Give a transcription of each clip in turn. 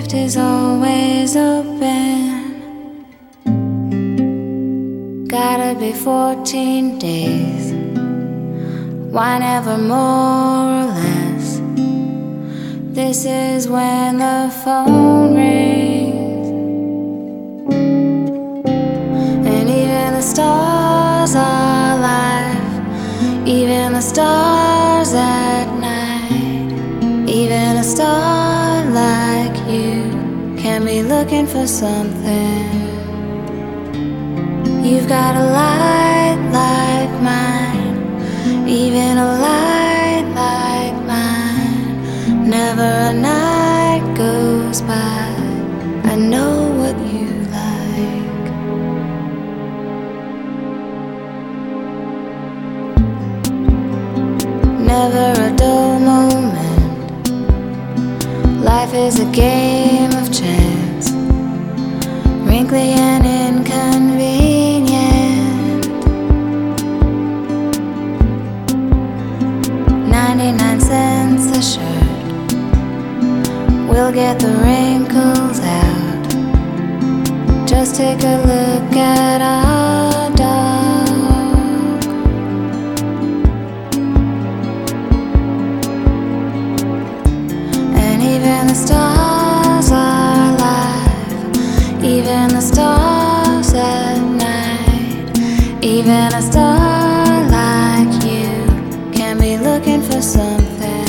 gift is always open. Gotta be 14 days, why never more or less? This is when the phone rings, looking for something. You've got a light like mine, even a light like mine. Never a night goes by. I know what you like. Never a dull moment. Life is a game inconvenient. 99 cents a shirt. We'll get the wrinkles out. Just take a look at our Even a star like you can be looking for something.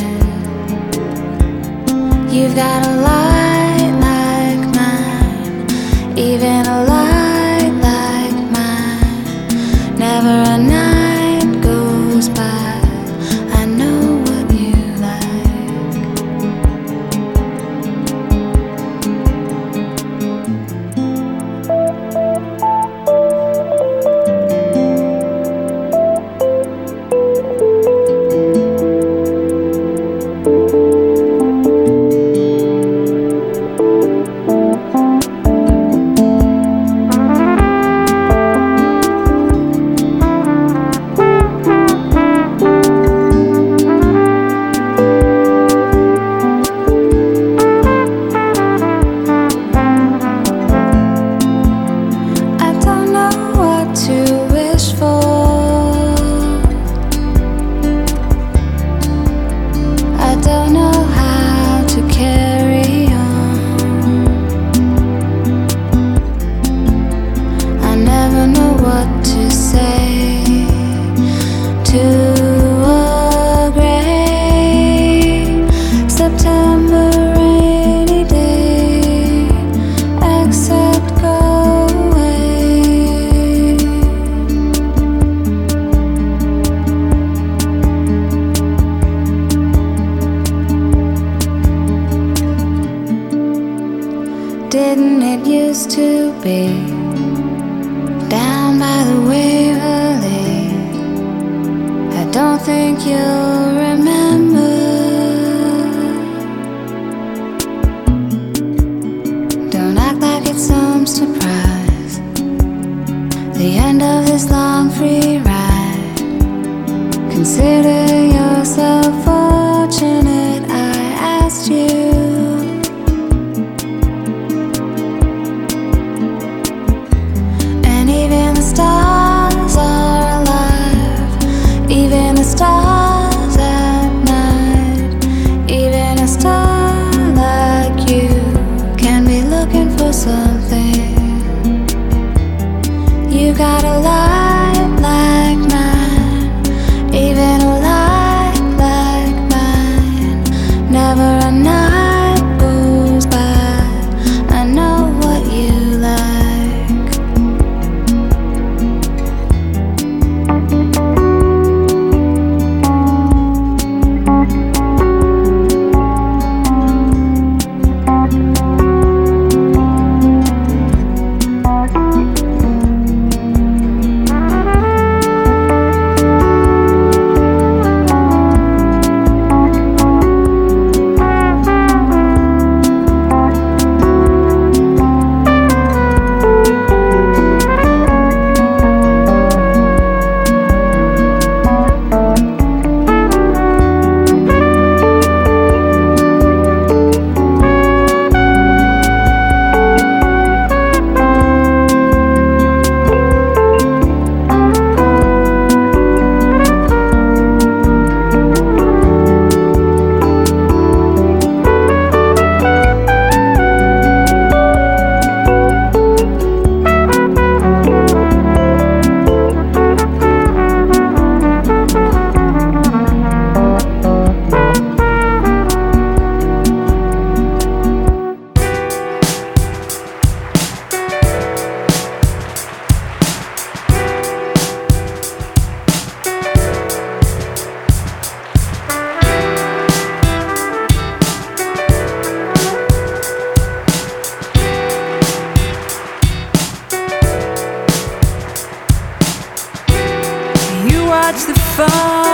You've got a light like mine, even a light like mine. Never enough. watch the fall.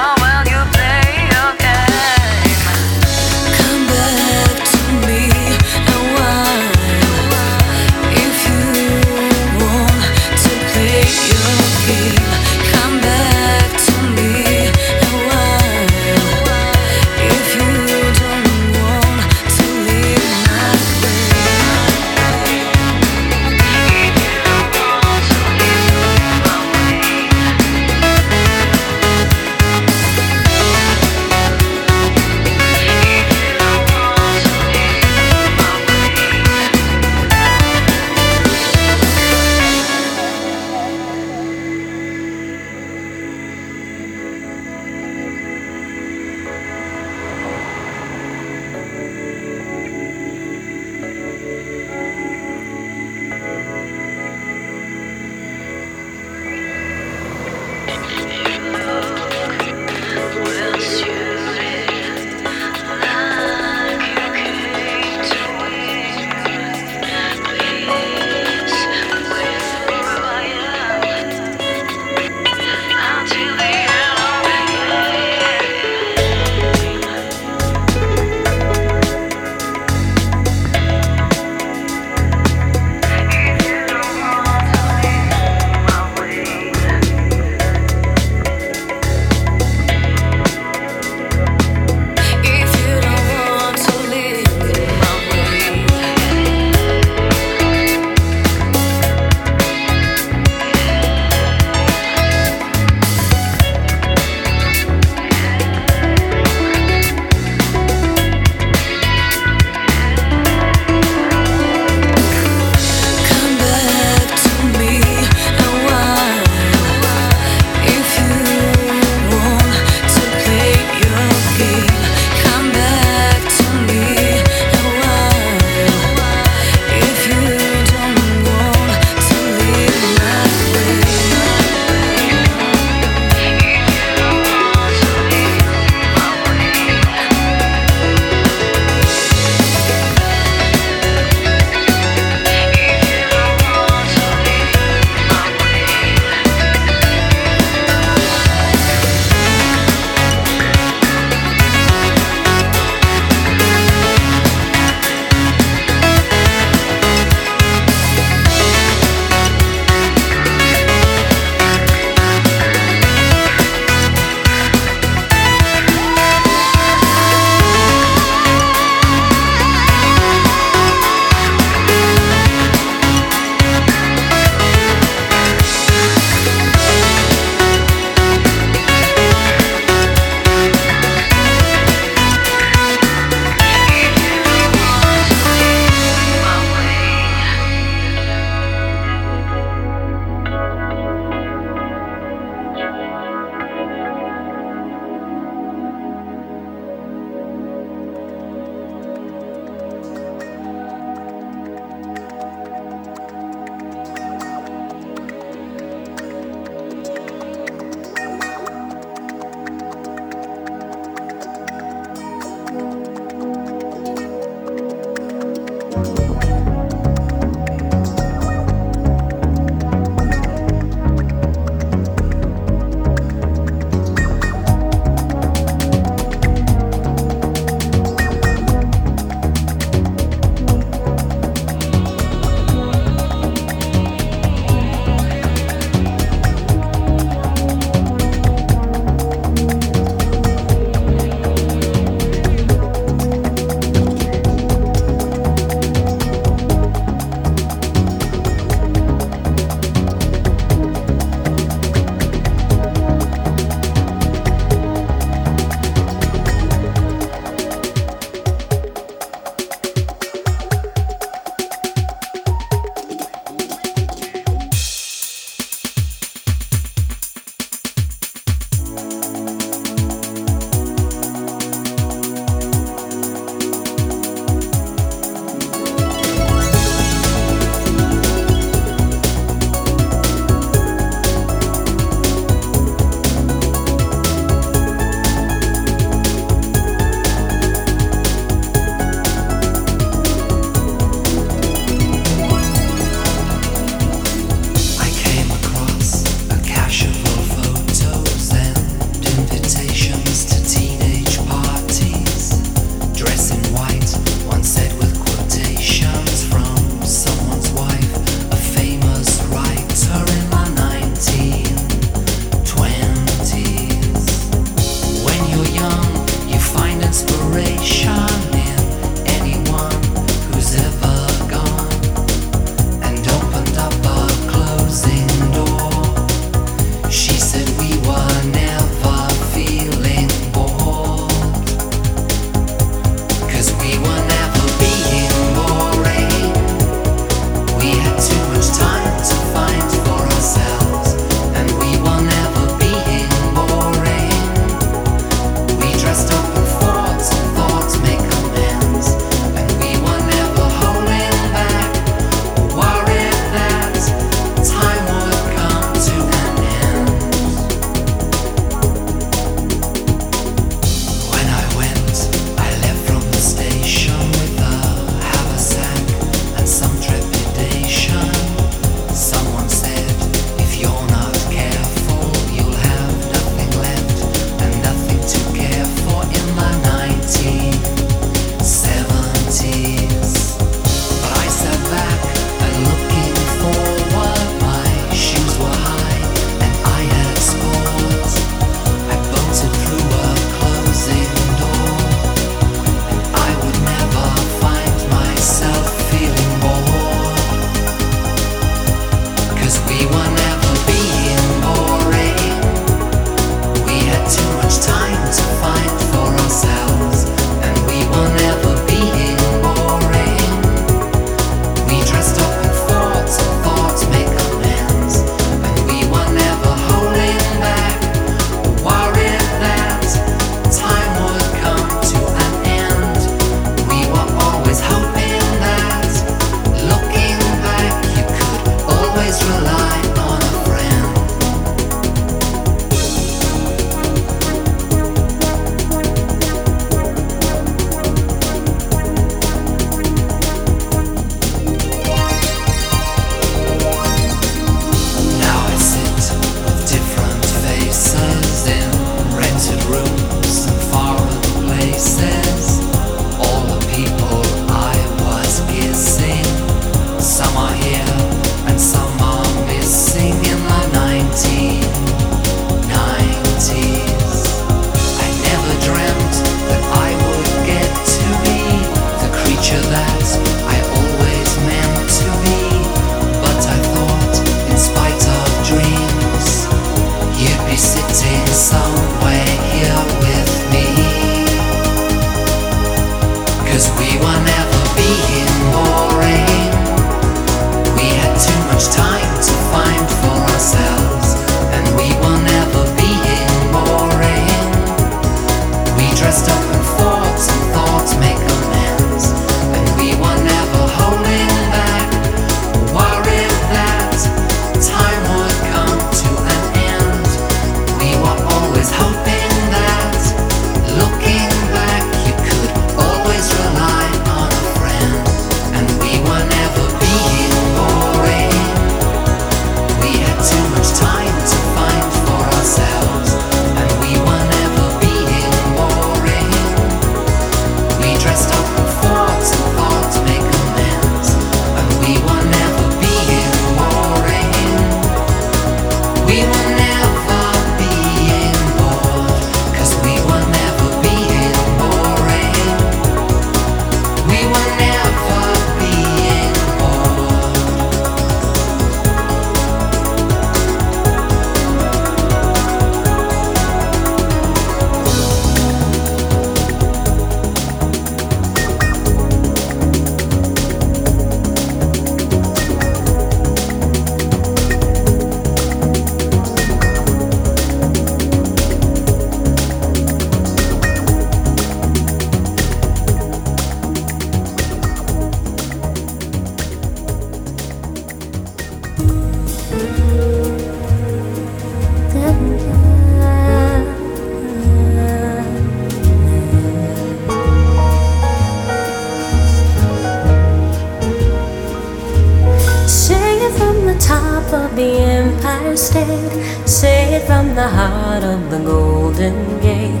half of the Empire State. Say it from the heart of the Golden Gate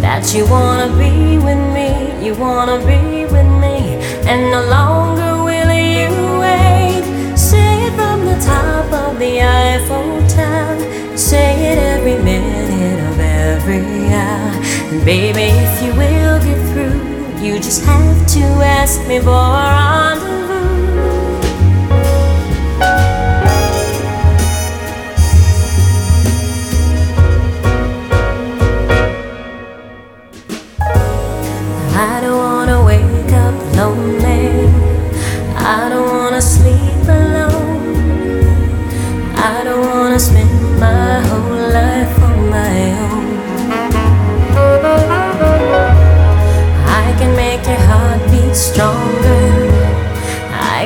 that you wanna be with me, you wanna be with me, and no longer will you wait. Say it from the top of the Eiffel Tower. Say it every minute of every hour. And baby, if you will get through, you just have to ask me for on.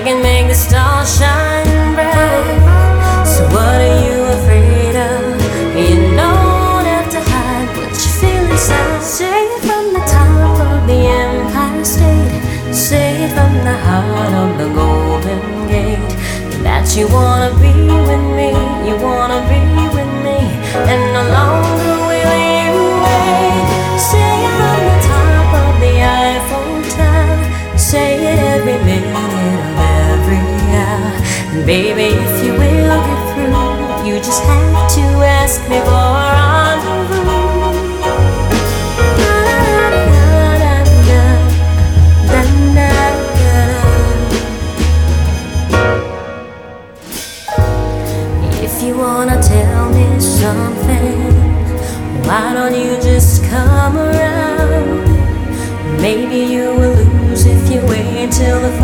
can make the stars shine bright. So what are you afraid of? You don't have to hide what you feel inside. Say it from the top of the Empire State. Say it from the heart of the Golden Gate that you wanna be. till the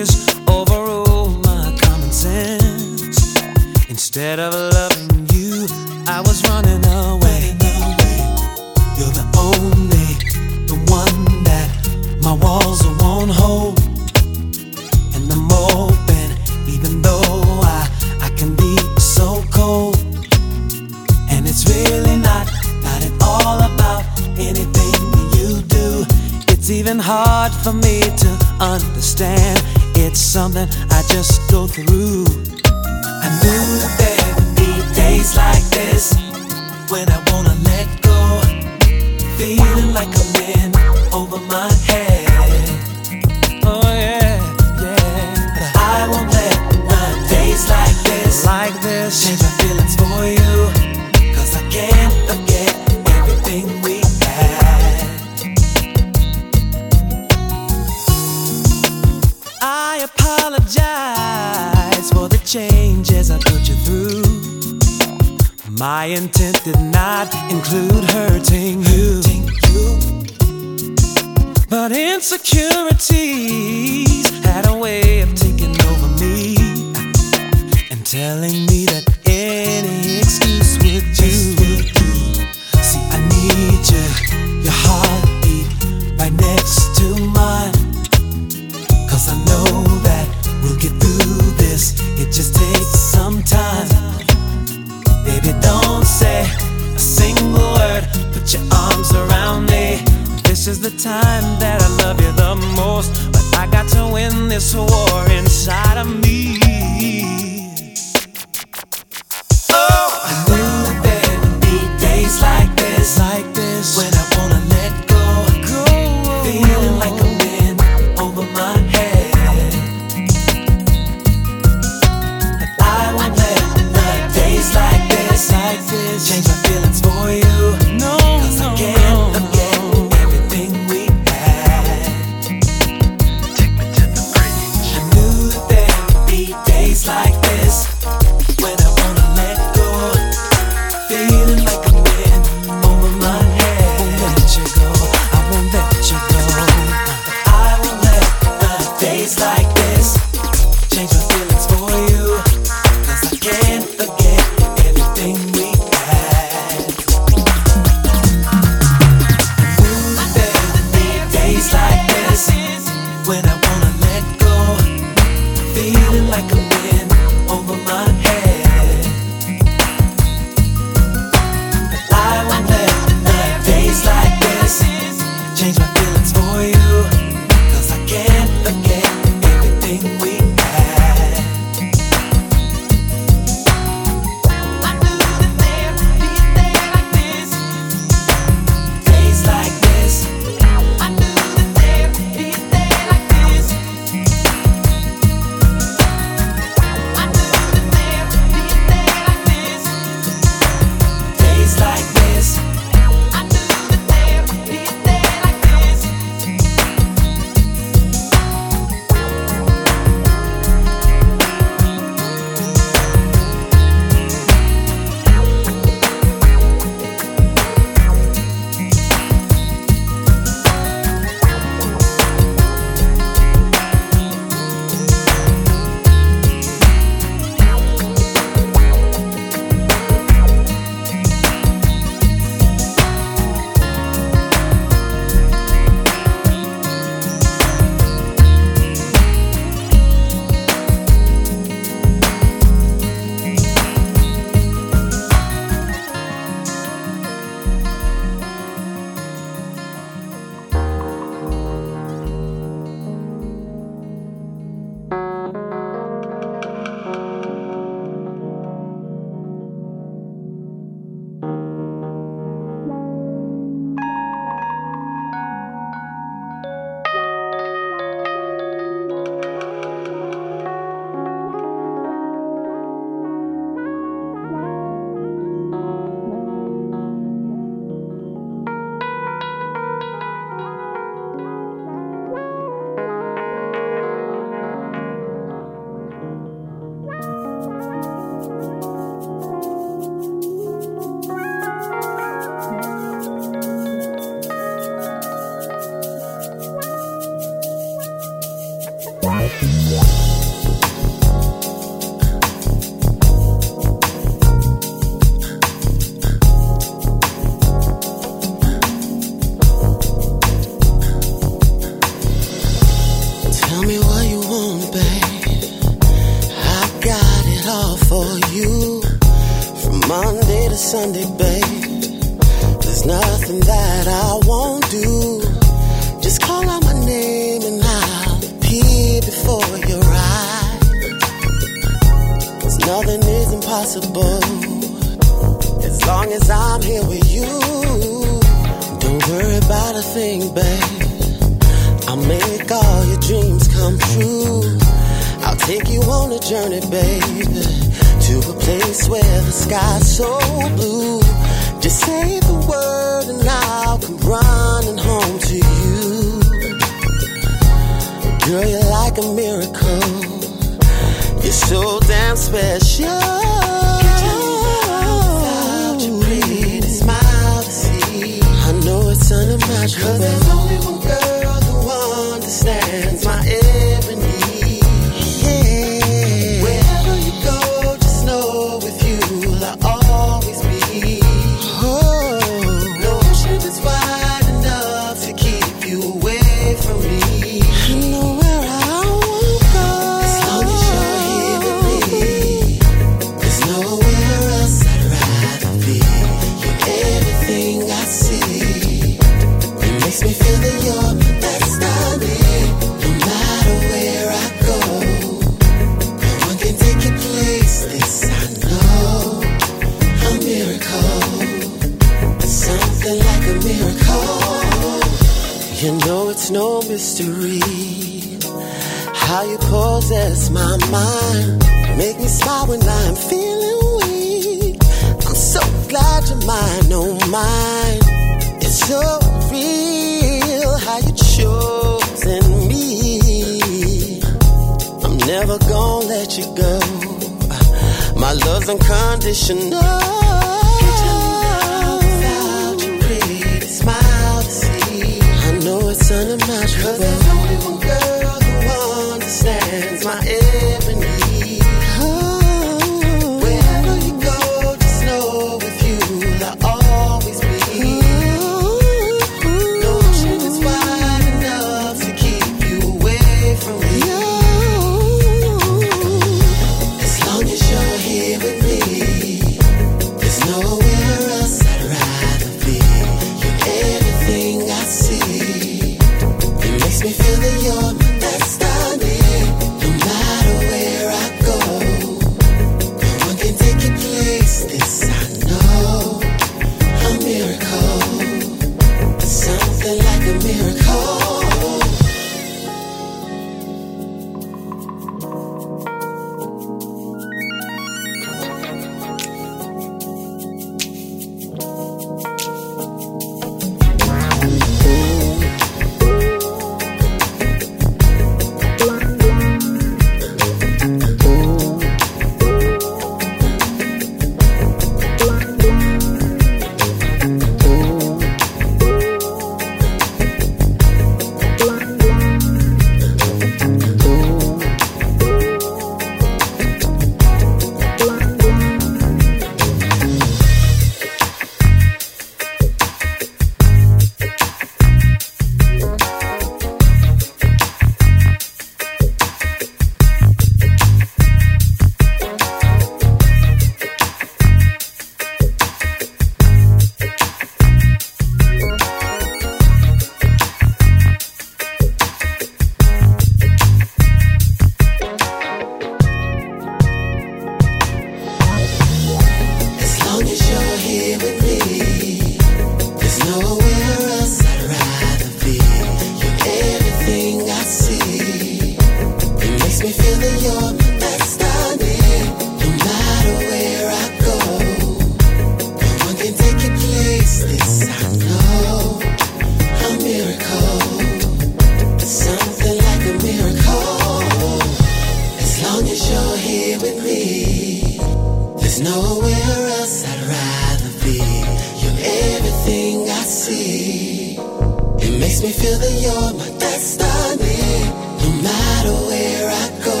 makes me feel that you're my destiny. No matter where I go,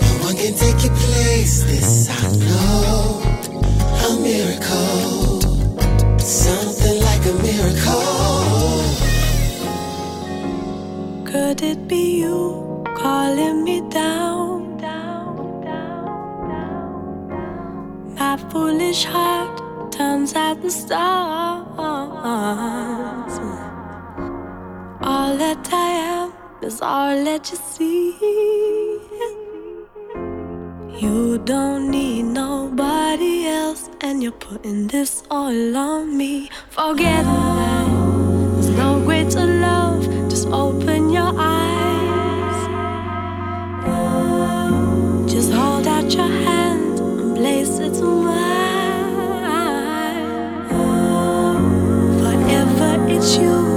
no one can take your place. This I know, a miracle, something like a miracle. Could it be you calling me down? down, down, down My foolish heart turns out the stars. stars let you see. You don't need nobody else, and you're putting this all on me. Forget that there's no greater love, just open your eyes. Just hold out your hand and place it to mine. Forever it's you.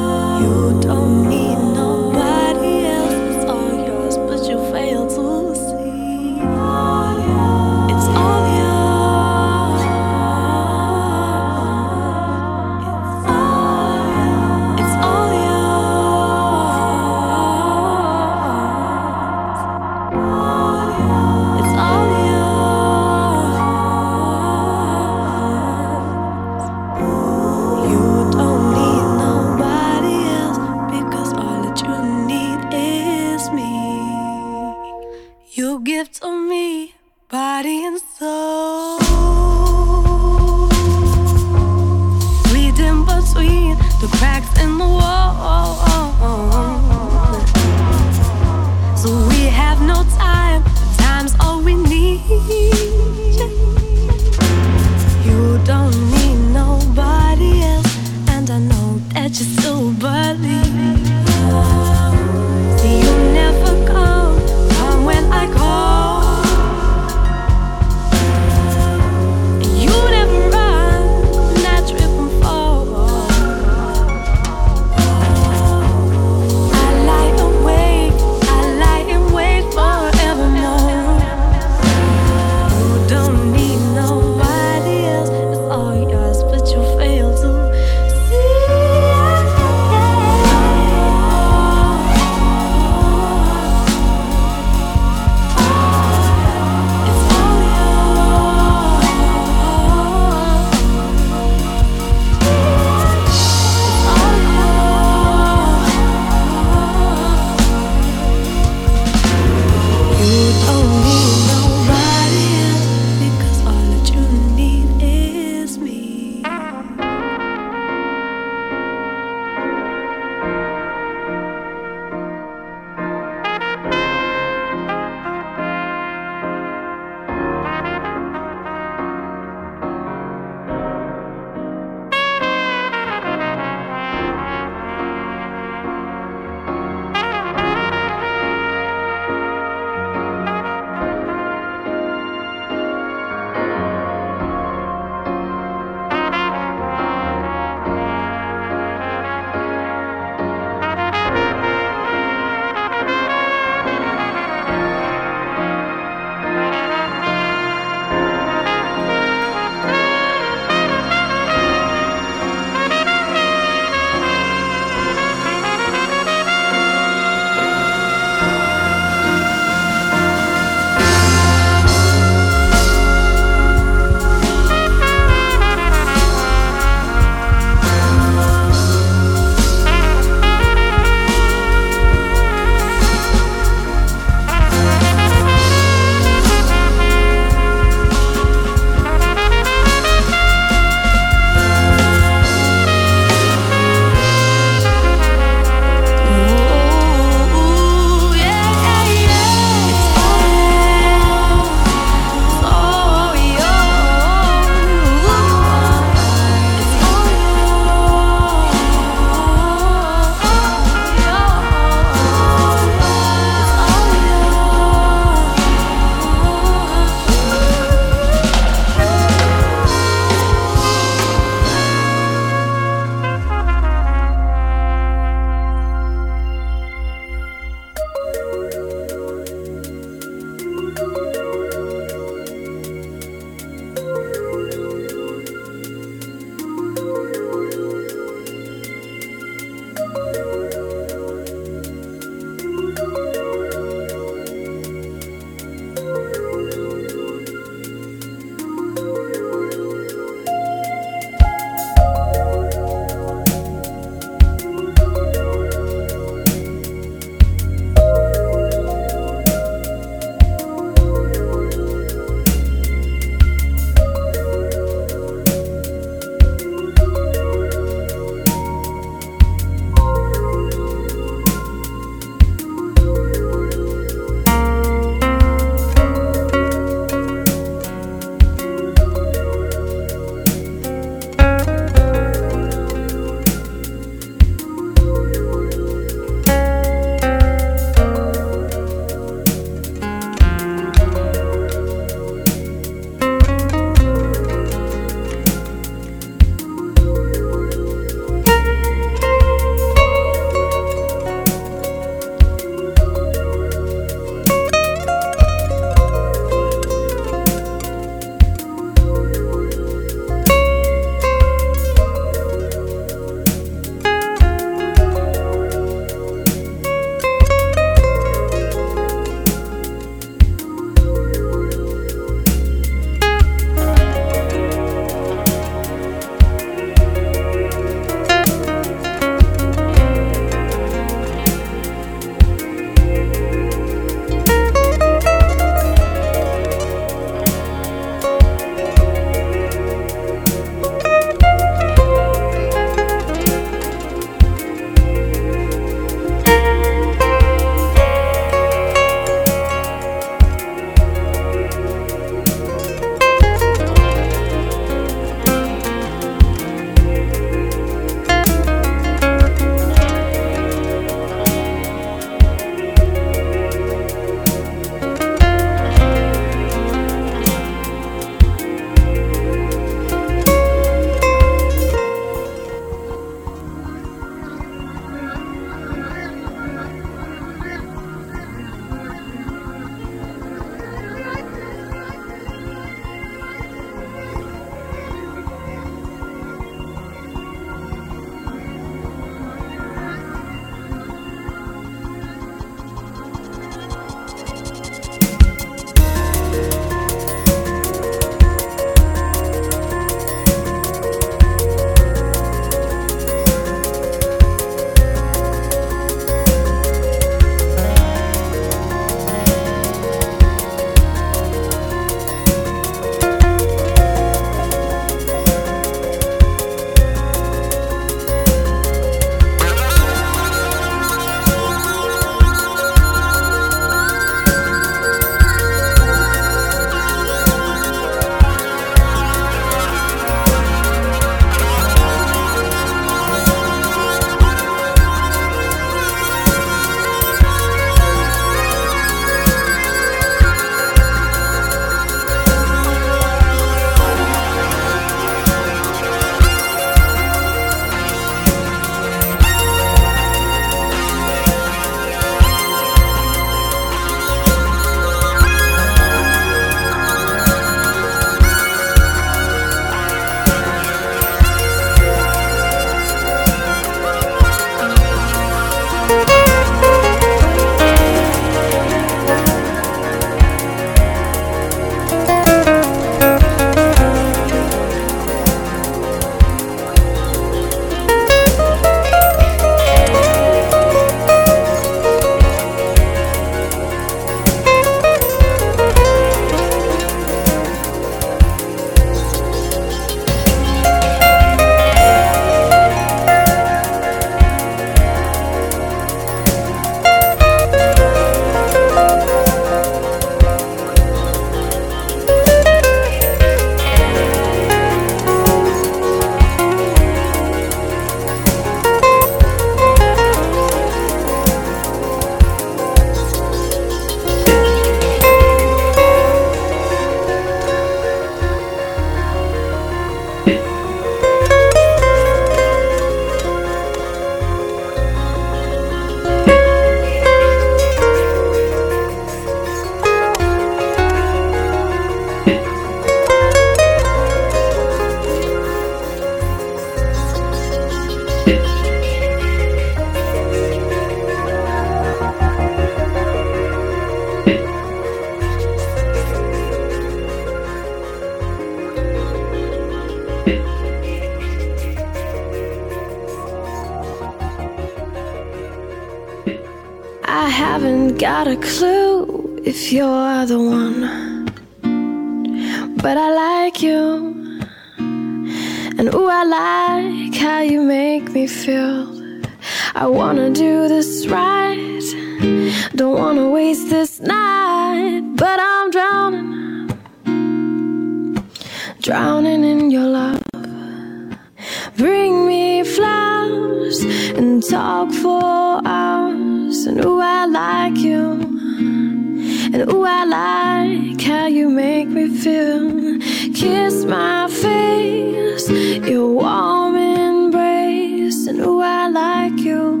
And ooh, I like how you make me feel. Kiss my face, your warm embrace. And ooh, I like you.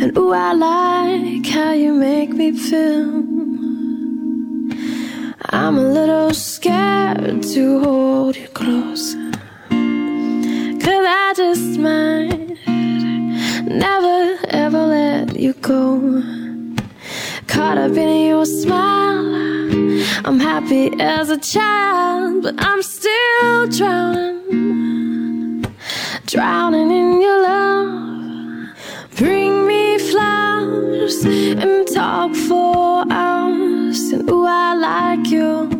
And ooh, I like how you make me feel. I'm a little scared to hold you close. Cause I just might never ever let you go. Caught up in your smile, I'm happy as a child, but I'm still drowning, drowning in your love. Bring me flowers and talk for hours, and ooh, I like you.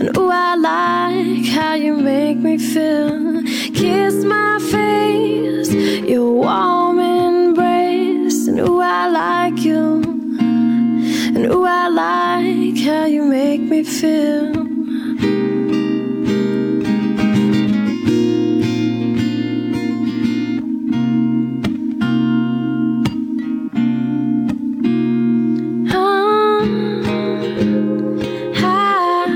And ooh, I like how you make me feel. Kiss my face, your warm embrace. And ooh, I like you. And ooh, I like how you make me feel. Ah, ah.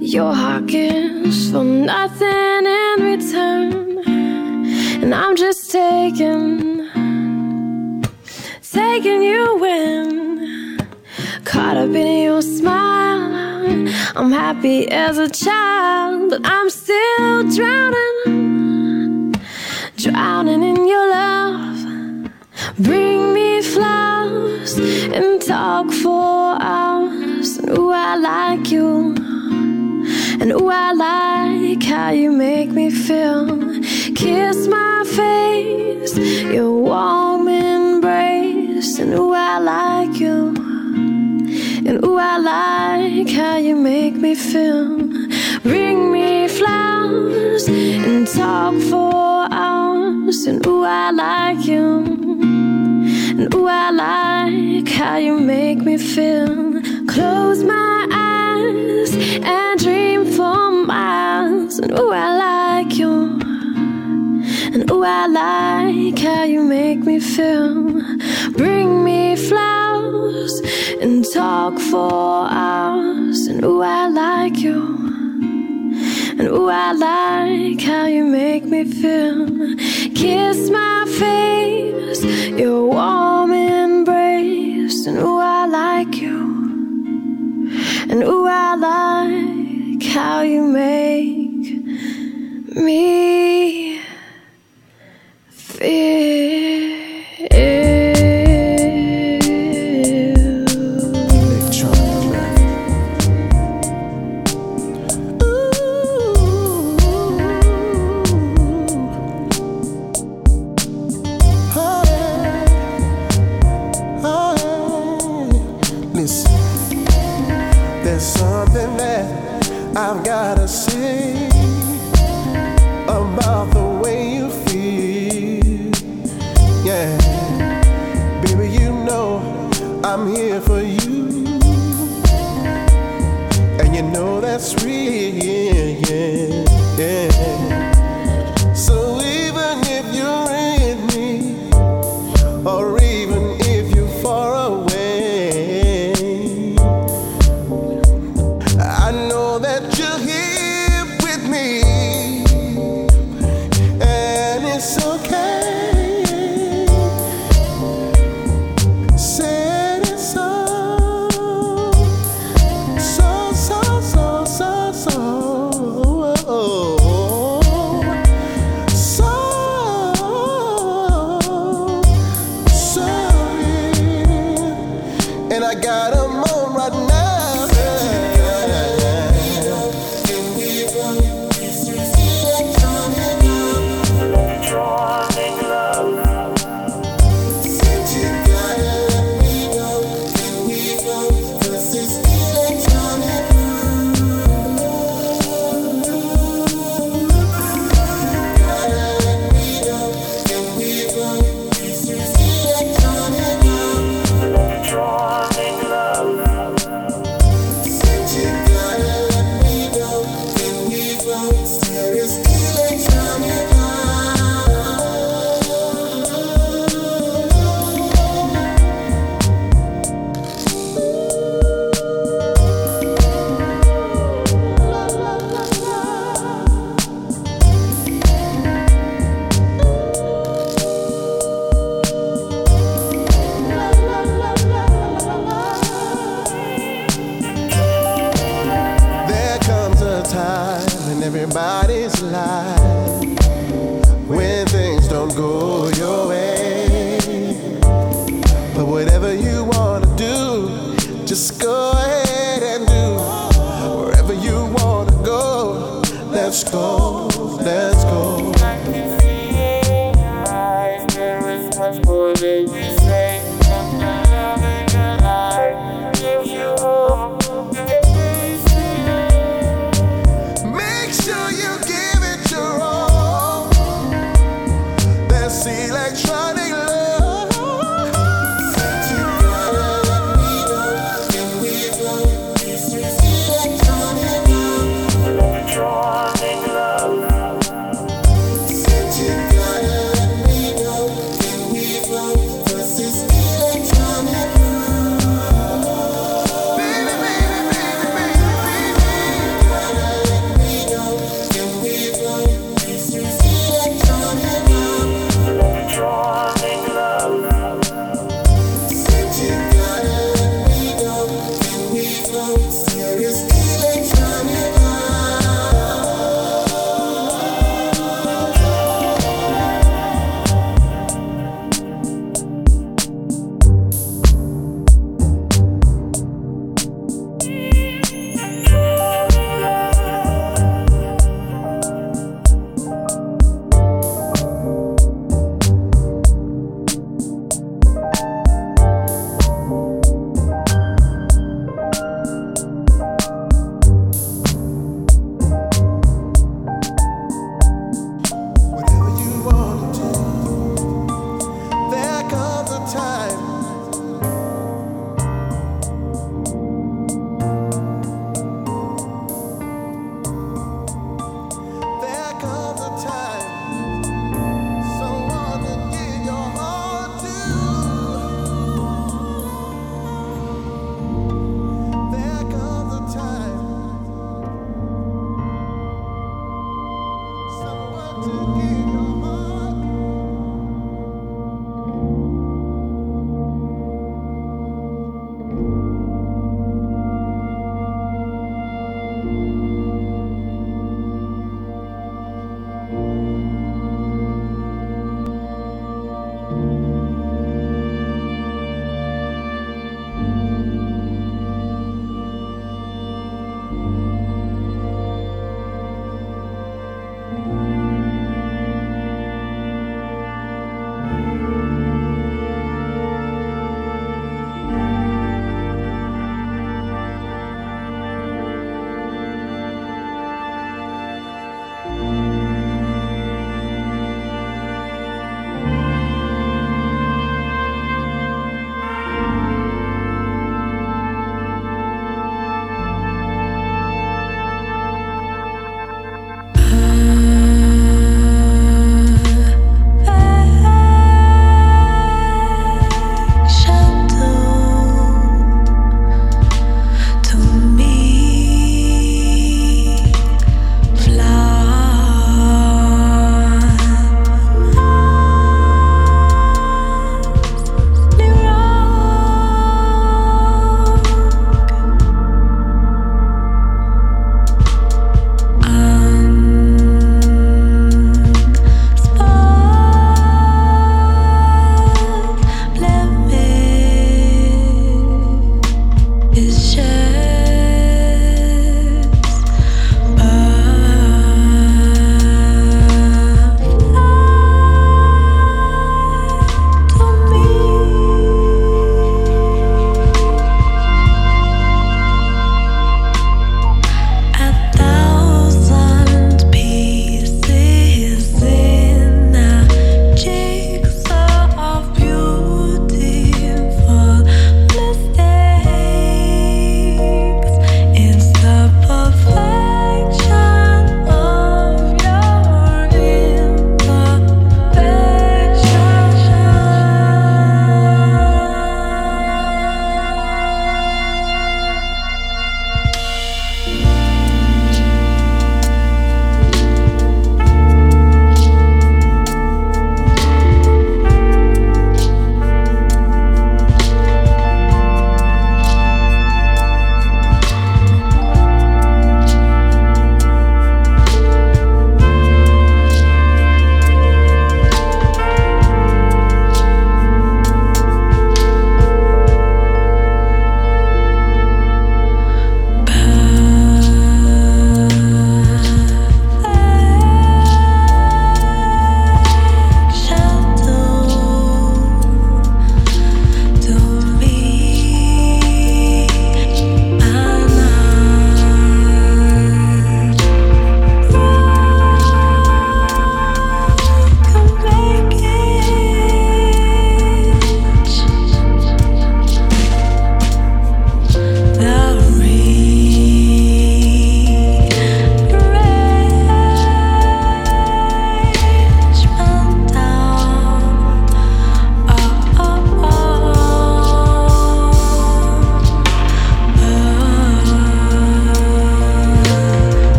Your heart gives for nothing taking, you in. Caught up in your smile, I'm happy as a child, but I'm still drowning, drowning in your love. Bring me flowers and talk for hours. Ooh, I like you. And ooh, I like how you make me feel. Kiss my face, your warm embrace. And ooh, I like you. And ooh, I like how you make me feel. Bring me flowers and talk for hours. And ooh, I like you. And ooh, I like how you make me feel. Close my eyes and dream for miles. And ooh, I like you. And ooh, I like how you make me feel. Bring me flowers and talk for hours. And ooh, I like you. And ooh, I like how you make me feel. Kiss my face, your warm embrace. And ooh, I like you. And ooh, I like how you make me feel. Here for you, and you know that's real.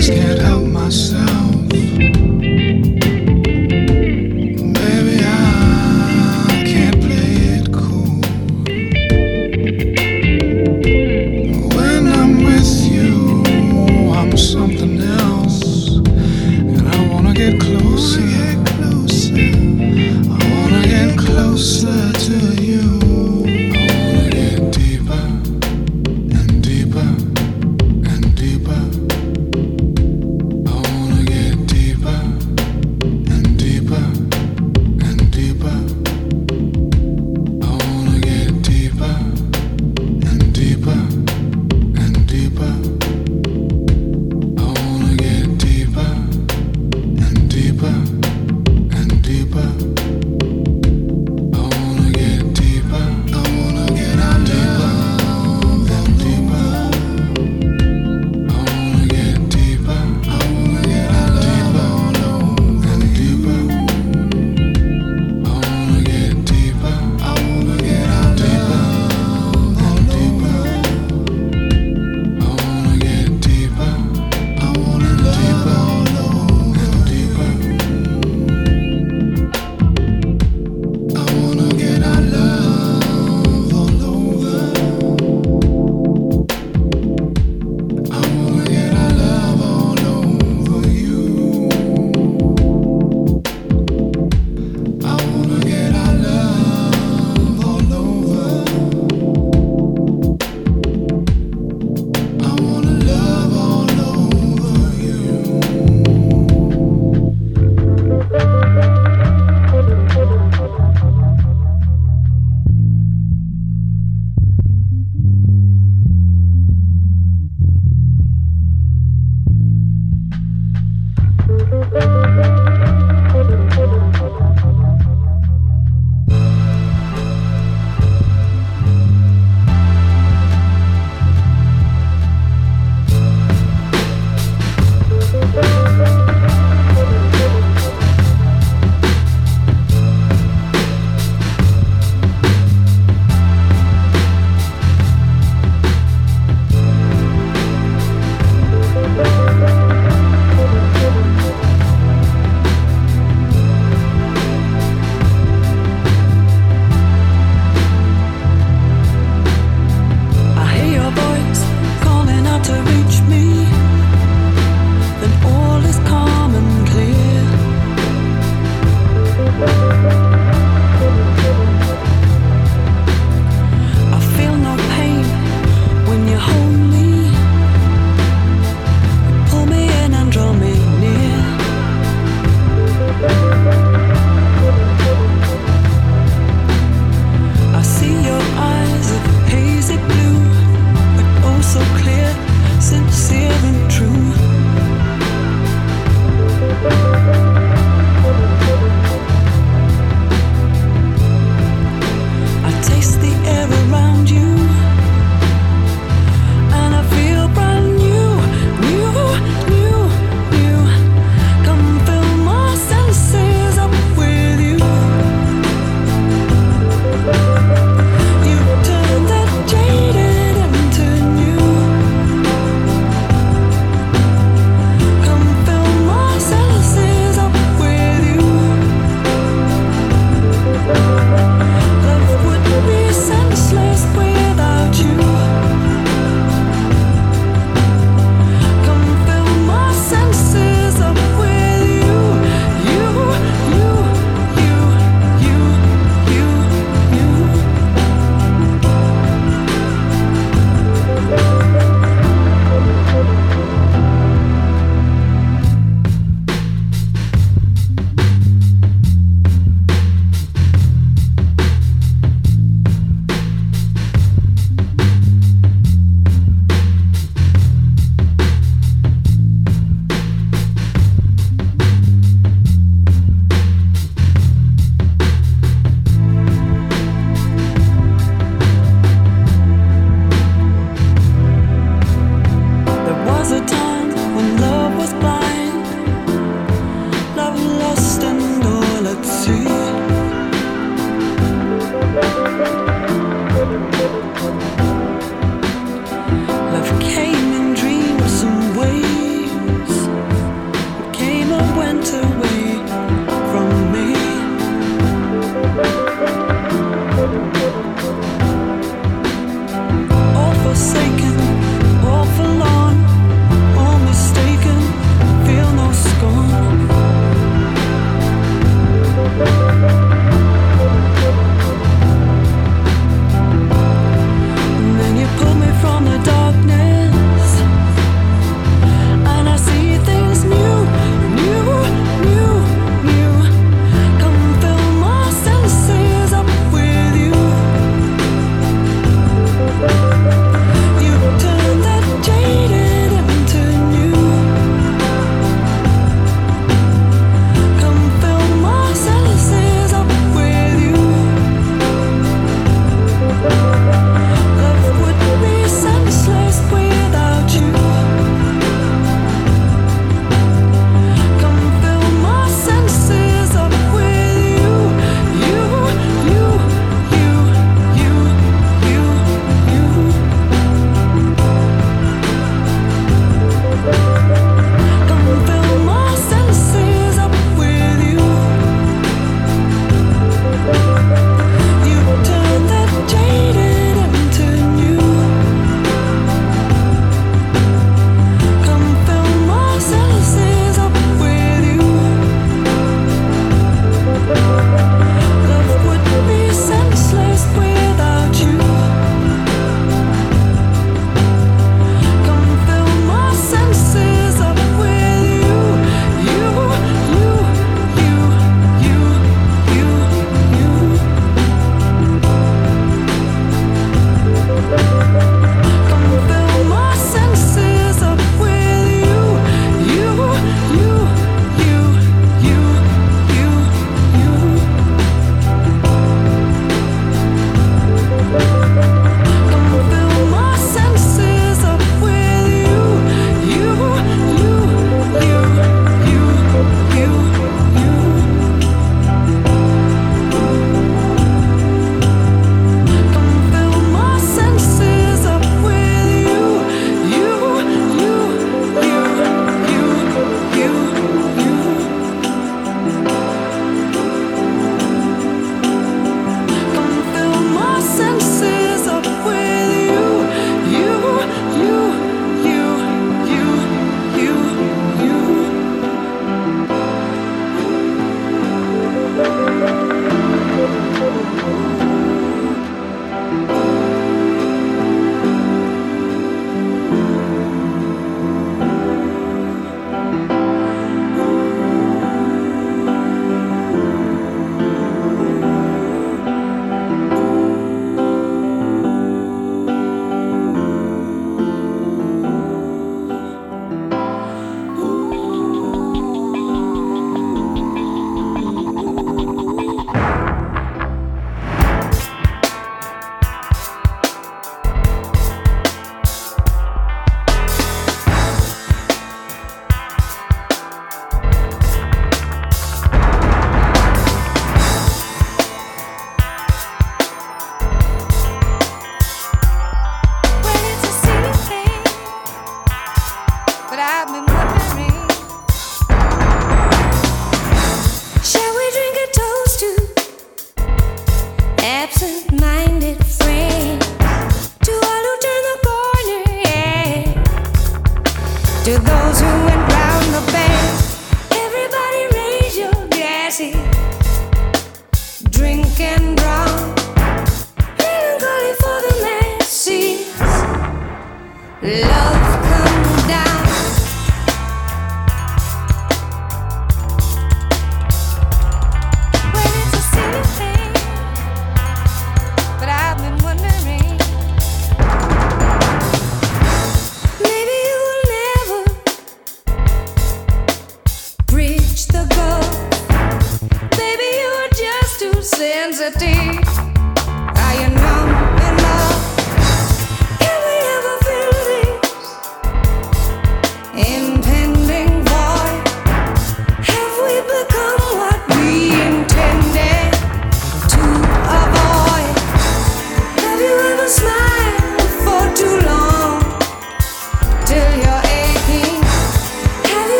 Just can't help myself.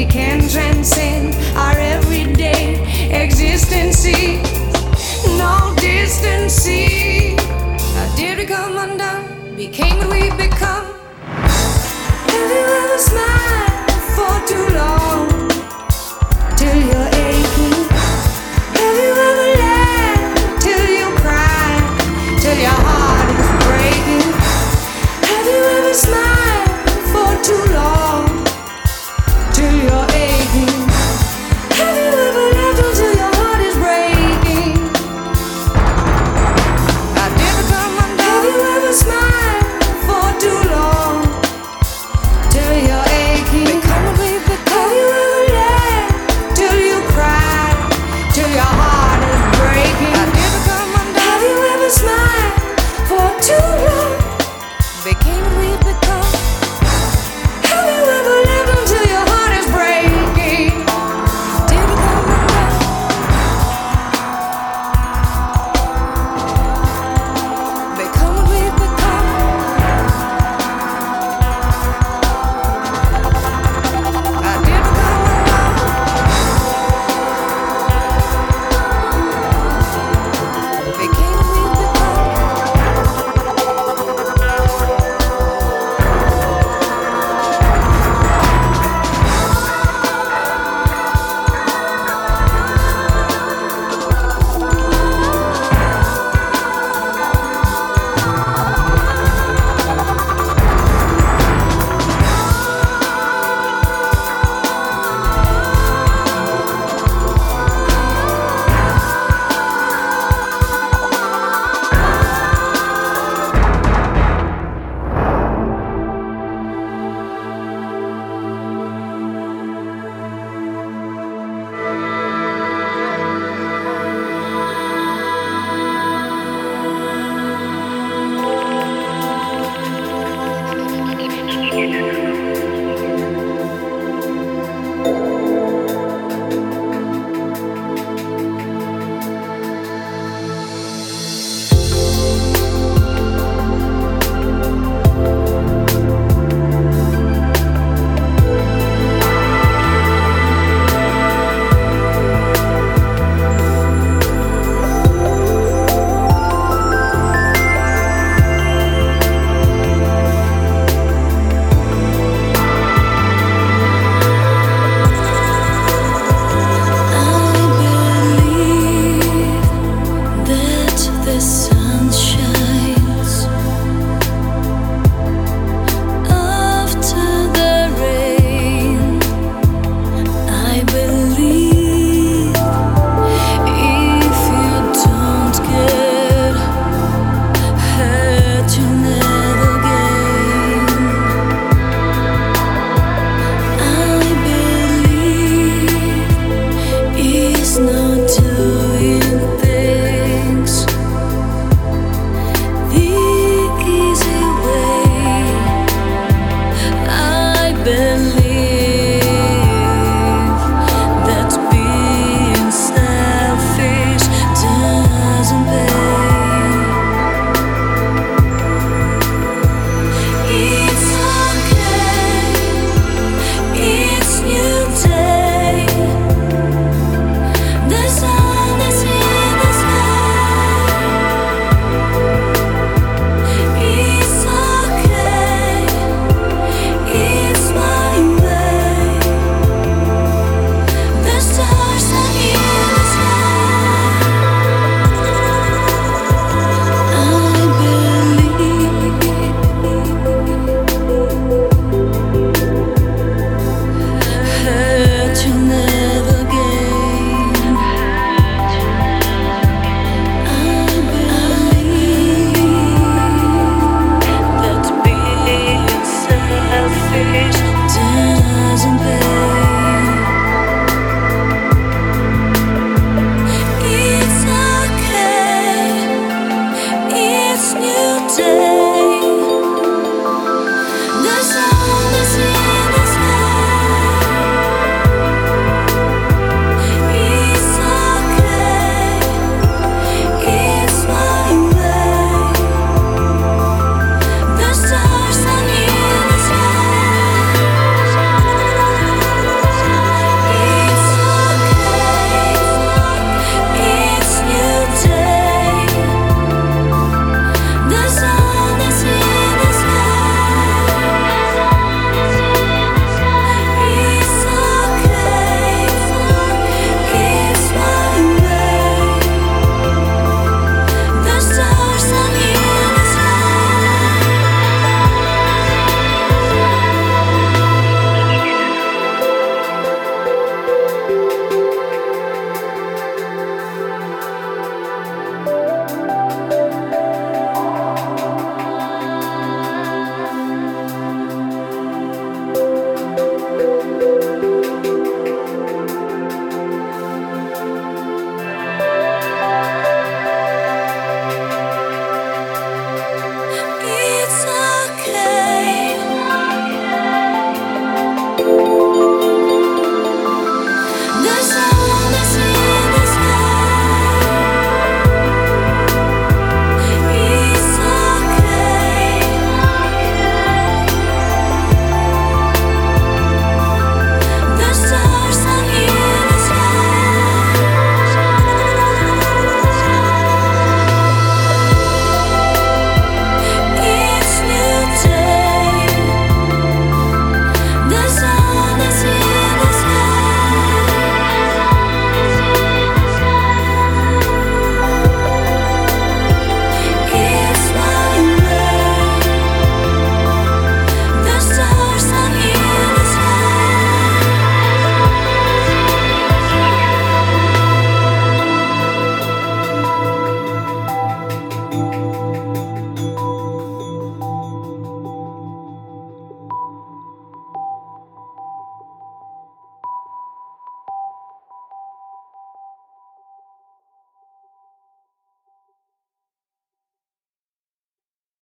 For too